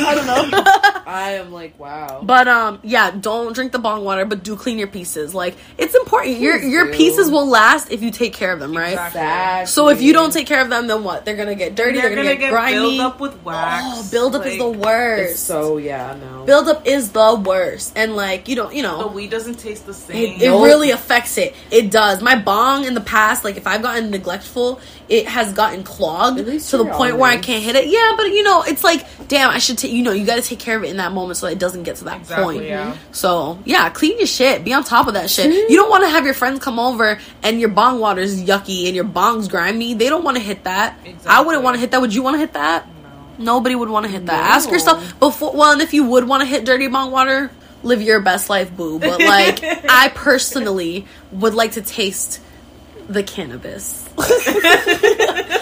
I don't know. I am like, wow. but um, yeah, don't drink the bong water, but do clean your pieces. Like it's important. Your Please your do. pieces will last if you take care of them, right? Exactly. Exactly. So if you don't take care of them, then what? They're gonna get dirty. They're, They're, gonna, get, grimy. filled up with wax. oh, buildup is the worst. so yeah, no. buildup is the worst, and like you don't, you know. The weed doesn't taste the same. It, it Nope. really affects it. It does. My bong in the past, like if I've gotten neglectful, it has gotten clogged to the point where I can't hit it. Yeah, but you know, it's like, damn, I should take. You know, you got to take care of it in that moment so it doesn't get to that Exactly, point. yeah. So yeah, clean your shit. Be on top of that shit. You don't want to have your friends come over and your bong water is yucky and your bong's grimy. They don't want to hit that. Exactly. I wouldn't want to hit that. Would you want to hit that? No. Nobody would want to hit that. No. Ask yourself before. Well, and if you would want to hit dirty bong water, live your best life, boo. But like, I personally would like to taste the cannabis.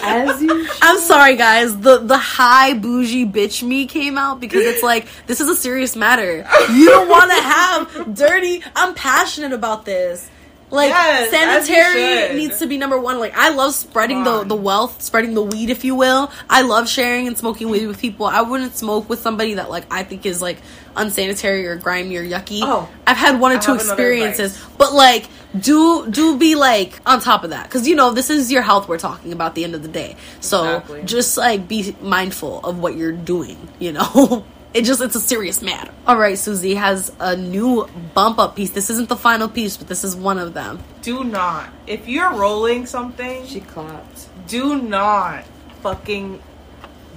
As you I'm sorry, guys. The the high bougie bitch me came out because it's like this is a serious matter. You don't want to have dirty. I'm passionate about this. Like Yes, sanitary needs to be number one. Like I love spreading the the wealth, spreading the weed, if you will. I love sharing and smoking weed with people. I wouldn't smoke with somebody that like I think is like unsanitary or grimy or yucky. Oh, I've had one or I two experiences, but like do do be like on top of that because you know this is your health we're talking about at the end of the day. So Exactly. just like be mindful of what you're doing. You know. It just it's a serious matter. All right, Suzy has a new bump up piece. This isn't the final piece, but this is one of them. Do not. If you're rolling something, she clapped. do not fucking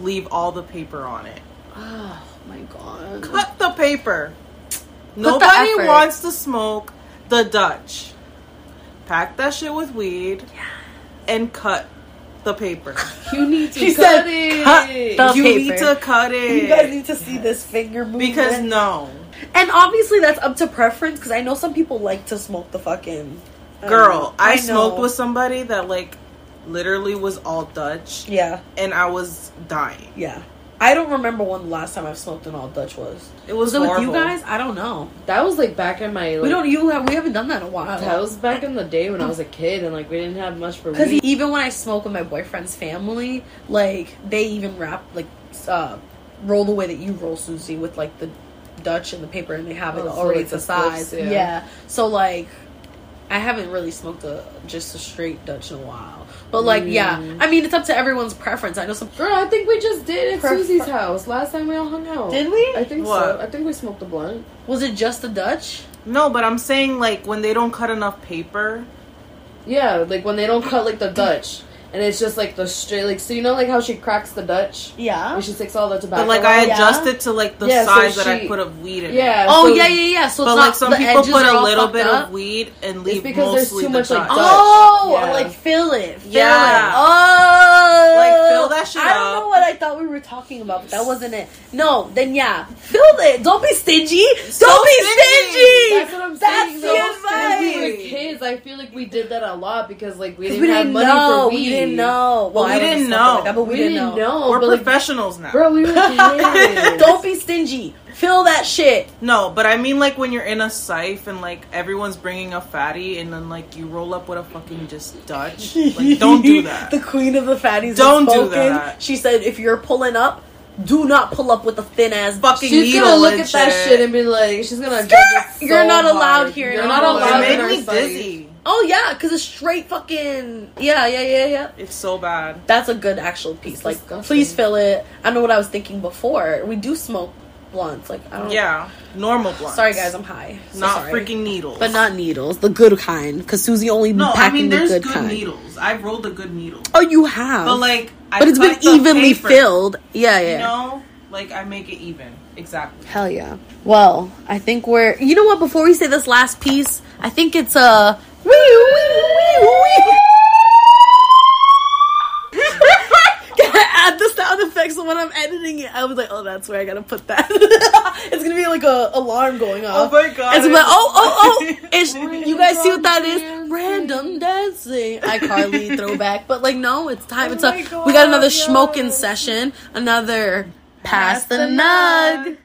leave all the paper on it. My god. Cut the paper. the Nobody effort. wants to smoke the Dutch. Pack that shit with weed and cut the paper. You need to She cut said, it. "Cut the- you paper. need to cut it. You guys need to see this finger movement. because no. and obviously that's up to preference because I know some people like to smoke the fucking um, Girl, know. I, know. smoked with somebody that like literally was all Dutch Yeah, and I was dying. yeah. I don't remember when the last time I've smoked an all Dutch was. It was, Was it with you guys? I don't know. That was like back in my. Like, we don't. You have. We haven't done that in a while. That was back in the day when I was a kid and like we didn't have much for Because even when I smoke with my boyfriend's family, like they even wrap like uh, roll the way that you roll, Suzy, with like the Dutch and the paper, and they have it Oh, so, already like, the the size. flips, yeah. yeah. So like, I haven't really smoked a just a straight Dutch in a while. But like, yeah, Mm. I mean, it's up to everyone's preference. I know some. Girl, I think we just did at Prefer- Suzy's house last time we all hung out. Did we? I think What? so. I think we smoked a blunt. Was it just the Dutch? No, but I'm saying like when they don't cut enough paper. Yeah, like when they don't cut like the Dutch and it's just like the straight, like so you know, like how she cracks the Dutch. Yeah. And she takes all the tobacco. But like I out? yeah. adjust it to like the Yeah, so size that I put of weed in. Yeah. It. Oh so- yeah, yeah, yeah. So But it's like some people put a little bit up. of weed and leave because there's mostly too the much, like, Dutch. Dutch. Oh, Yeah. like fill it, fill Yeah. it. Oh, Like, fill that shit I don't up. know what I thought we were talking about, but that wasn't it. No, then yeah, fill it. Don't be stingy. don't be stingy. stingy. That's what I'm That's saying. the though. advice. When we were kids, I feel like we did that a lot because like we didn't, have money for weed. We didn't know. Well, we didn't know. Like that, but we, We didn't didn't know. know. We're but, like, professionals now. bro, we were kids. Don't be stingy. Fill that shit. No, but I mean like when you're in a safe and like everyone's bringing a fatty and then like you roll up with a fucking just Dutch. Like don't do that. the queen of the fatties. Don't do spoken. that. She said, if you're pulling up, do not pull up with a thin ass Fucking She's needle gonna look and at that shit. shit and be like, she's gonna judge so You're not allowed hard. here You're not allowed It in made our me site. dizzy. Oh yeah, because it's straight fucking yeah, yeah, yeah, yeah. It's so bad. That's a good actual piece. It's like, disgusting. please fill it. I know what I was thinking before. We do smoke blunts. Like, I don't. Yeah, normal blunts. Sorry guys, I'm high. So not sorry. freaking needles. But not needles, the good kind. Because Suzy only No, I packing mean the there's good, good, kind. needles. I've rolled a good needle, Oh, you have. but like, I but it's been evenly paper, filled. Yeah, yeah. You know, like I make it even exactly. Hell yeah. Well, I think we're. You know what? Before we say this last piece, I think it's a. Wee, wee, wee, wee. Add effects when I'm editing it. I was like, oh, that's where I gotta put that. it's gonna be like a alarm going off. Oh my god! It's like, oh, oh, oh! It's, you guys see what that is? Random dancing. Dancing. iCarly throwback. But like, no, it's time. Oh it's a. God, we got another yes. smoking session. Another pass, Pass the, the nug.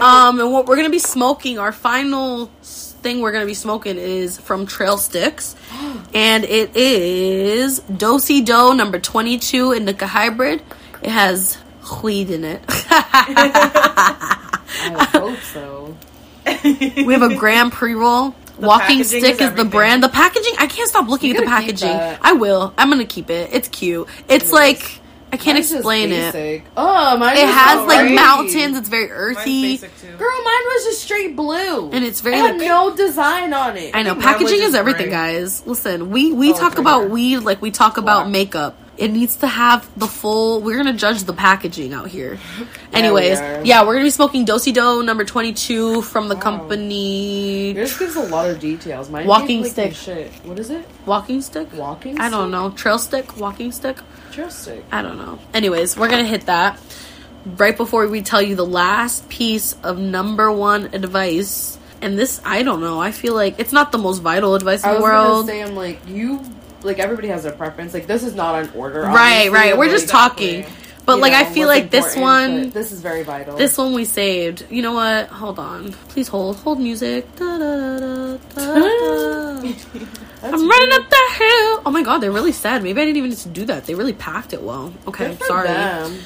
Um, and what we're gonna be smoking, our final thing we're gonna be smoking is from Trail Sticks, and it is Dosey Do number twenty two in Indica Hybrid. It has weed in it. I hope so. we have a gram pre roll. Walking stick is is, the brand. The packaging, I can't stop looking at the packaging. I will. I'm gonna keep it. It's cute. It's is. like I can't Mine's just explain it. Oh, mine It has so like pretty. mountains. It's very Mine's earthy, basic too. Girl, mine was just straight blue, and it's very it had like. no design on it. I know think mine was packaging is everything, gray. guys. Listen, we we Oh, talk trigger. about weed like we talk about Black. makeup. It needs to have the full. We're gonna judge the packaging out here. Anyways, are. yeah, we're gonna be smoking dosi Do number twenty two from the Wow. company Yours gives a lot of details. Mine Walking like, stick. Shit. What is it? Walking Stick. Walking. I don't know. Trail stick, walking stick. Trail stick. I don't know. Anyways, we're gonna hit that right before we tell you the last piece of number one advice. And this, I don't know. I feel like it's not the most vital advice in the world. say, I'm like you. Like everybody has their preference. Like this is not an order. right, right. We're just talking. exactly. But you like, I feel like this one, This is very vital. this one we saved. You know what? Hold on. Please hold. Hold music. Da, da, da, da, da. I'm running up the hill. Oh my god, they're really sad. Maybe I didn't even need to do that. They really packed it well. Okay, Good for sorry. them.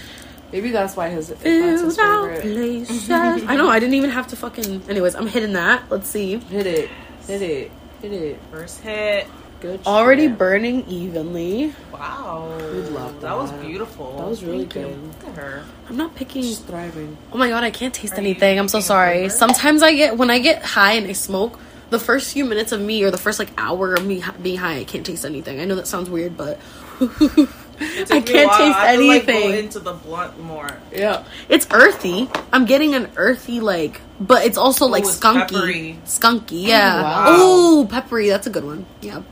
Maybe that's why his. That's Filled his out favorite. I know. I didn't even have to fucking. Anyways, I'm hitting that. Let's see. Hit it. Hit it. Hit it. First hit. Good. Already shit. burning evenly. Wow. We love That was beautiful. That was really Thank you. good. Look at her. I'm not picking. She's thriving. Oh my god, I can't taste Are anything. I'm so sorry. flavor? Sometimes I get when I get high and I smoke. The first few minutes of me, or the first like hour of me being high, I can't taste anything. I know that sounds weird, but I can't while. taste I had to, like, anything. go into the blunt more. Yeah. it's earthy. I'm getting an earthy like, but it's also like it's skunky, peppery. skunky. Oh, yeah. wow. Oh, peppery. That's a good one. Yeah.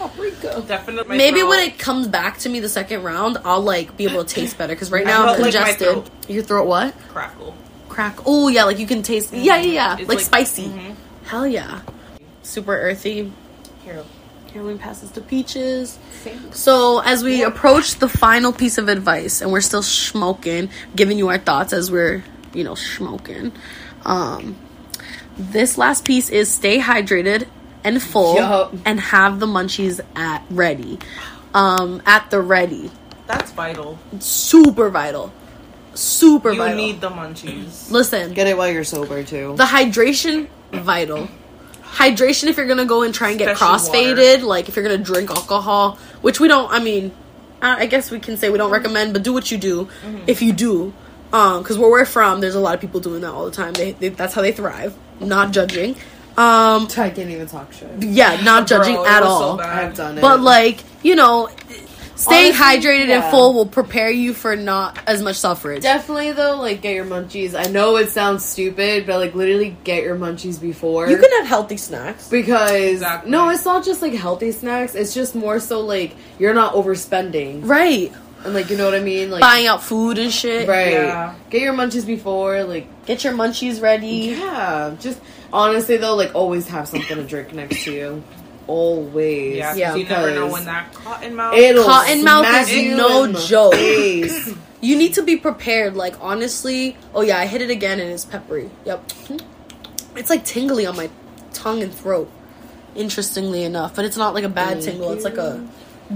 Paprika. Definitely. Maybe when it comes back to me the second round, I'll like be able to taste better because right now I'm felt like congested. throat. Your throat what? crackle. Crack. Oh yeah, like you can taste. Yeah, yeah, yeah. It's Like, spicy. mhm. Hell yeah. Super earthy. Here. Caroline passes to Peaches. So as we approach the final piece of advice, and we're still smoking, giving you our thoughts as we're, you know, smoking. Um, this last piece is stay hydrated and full, Yup. and have the munchies at ready. Um, at the ready. That's vital. Super vital. Super You vital. You need the munchies. Listen, Get it while you're sober too. the hydration vital hydration if you're gonna go and try and get Especially crossfaded like if you're gonna drink alcohol which we don't i mean i I guess we can say we don't recommend but do what you do if you do um because where we're from there's a lot of people doing that all the time they, they that's how they thrive not judging um I can't even talk shit. yeah not judging Bro, it at was so all. I've done it. but like you know staying Honestly, hydrated yeah. and full will prepare you for not as much suffrage. Definitely though, like get your munchies. I know it sounds stupid, but like literally get your munchies before. You can have healthy snacks. because Exactly. no, it's not just like healthy snacks. It's just more so like you're not overspending, Right. and like you know what I mean. Like Buying out food and shit. right, Yeah. get your munchies before. Like Get your munchies ready. yeah, just honestly though, like always have something to drink next to you. Always, Yeah, 'cause Yeah, you never know because when that cotton mouth. It'll Cotton mouth smack is no joke. face. You need to be prepared. Like honestly, oh yeah, I hit it again and it's peppery. Yep, it's like tingly on my tongue and throat. Interestingly enough, but it's not like a bad Thank tingle. It's like a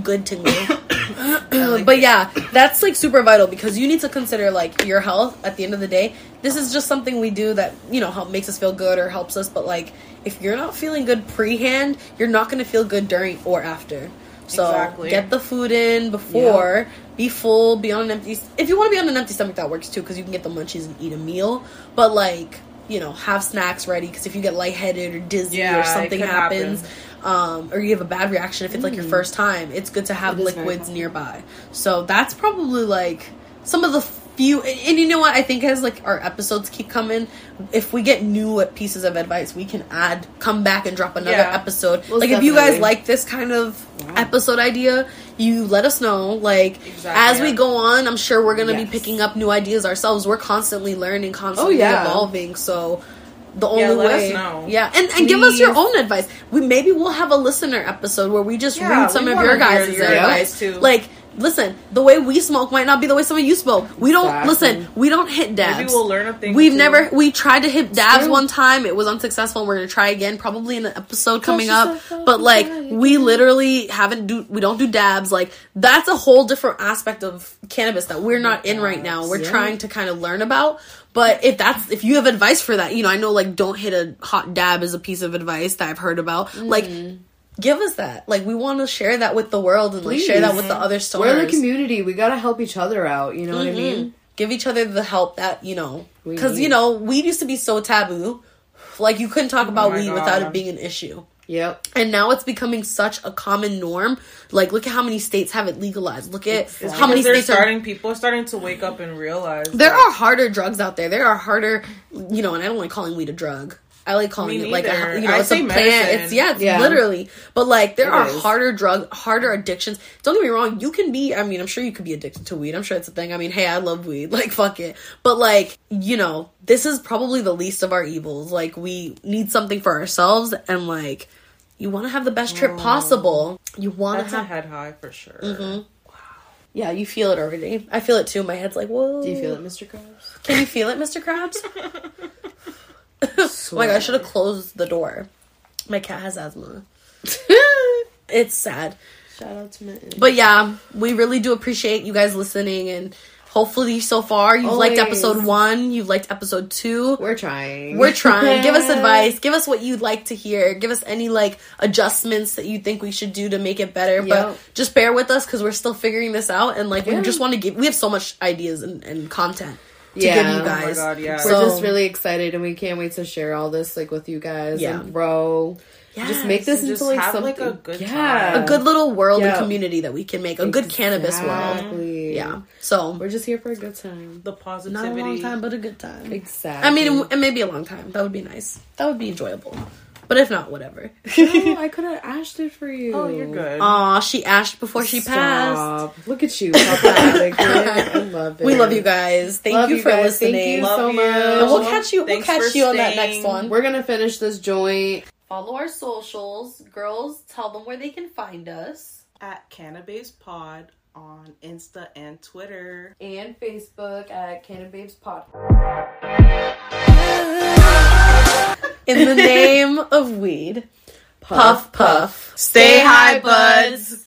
good tingle. but yeah, that's like super vital because you need to consider like your health at the end of the day. This is just something we do that you know help makes us feel good or helps us. But like, if you're not feeling good pre-hand, you're not gonna feel good during or after. So Exactly. get the food in before. Be full. Be on an empty. If you want to be on an empty stomach, that works too because you can get the munchies and eat a meal. But like, you know, have snacks ready because if you get lightheaded or dizzy Yeah, or something happens, um, or you have a bad reaction if it's like your first time, it's good to have Mm. It is very liquids nearby. So that's probably like some of the few. And, and you know what? I think as like our episodes keep coming, if we get new pieces of advice, we can add, come back and drop another Yeah. episode. Most like if you guys like this kind of episode idea, you let us know. Like Exactly, as we go on, I'm sure we're gonna be picking up new ideas ourselves. We're constantly learning, constantly Oh, yeah. evolving. So the only Yeah, let us way, know. yeah, and and give us your own advice. We maybe we'll have a listener episode where we just Yeah, read some of your guys' your advice advice, too. Like, listen, the way we smoke might not be the way some of you smoke. We don't Exactly. listen. We don't hit dabs. Maybe we'll learn a thing. We've too. never we tried to hit dabs one time. It was unsuccessful. and We're gonna try again, probably in an episode coming up. But like, try we literally haven't do we don't do dabs. Like that's a whole different aspect of cannabis that we're not in right now. We're Yeah. trying to kind of learn about. But if that's if you have advice for that, you know, I know like don't hit a hot dab is a piece of advice that I've heard about. Like. Mm-hmm. Give us that. Like we want to share that with the world and like share that with the other stores. We're in the community. We gotta help each other out. You know what I mm-hmm. mean? give each other the help that you know because you know weed used to be so taboo like you couldn't talk oh about my weed without it being an issue Yep. and now it's becoming such a common norm like look at how many states have it legalized look at It's how many states are starting. People are starting to wake up and realize there like, are harder drugs out there there are harder you know and i don't like calling weed a drug I like calling Me it like a, you know I it's a say plant. medicine. It's yeah, it's Yeah. literally. But like there It are is. harder drug, harder addictions. Don't get me wrong. You can be. I mean, I'm sure you could be addicted to weed. I'm sure it's a thing. I mean, hey, I love weed. Like fuck it. But like you know, this is probably the least of our evils. Like we need something for ourselves, and like you want to have the best trip possible. You want that's to a have. head high for sure. Mm-hmm. Wow. Yeah, you feel it already. I feel it too. My head's like, whoa. Do you feel it, Mr. Krabs? Can you feel it, Mr. Krabs? my god, I should have closed the door. My cat has asthma. it's sad. Shout out to Mitten. But yeah, we really do appreciate you guys listening and hopefully so far you've liked episode one, you've liked episode two. We're trying. We're trying. Give us advice. Give us what you'd like to hear. Give us any like adjustments that you think we should do to make it better. Yep. But just bear with us because we're still figuring this out. And like we just want to give. We have so much ideas and, and content Yeah. give Oh you my guys. God, yeah. We're So- just really excited and we can't wait to share all this like with you guys Yeah. and grow. Just make this and into just like have, something. like, a good yeah. time. a good little world Yeah. and community that we can make. A good cannabis world. Yeah. So We're just here for a good time. the positivity, not a long time, but a good time. Exactly. I mean, and maybe a long time. That would be nice. That would be enjoyable. But if not, whatever. oh, I could have ashed it for you. Oh, you're good. Aw, she ashed before she passed. Look at you. I love it. We love you guys. Thank Love you you for guys. Thank you Love so you. much. And we'll catch you. Thanks we'll catch for you on that next one. We're gonna finish this joint. Follow our socials, girls. Tell them where they can find us. At Canna Babes Pod on Insta and Twitter. And Facebook at Canna Babes Pod. In the name of weed, puff puff. Stay high, buds.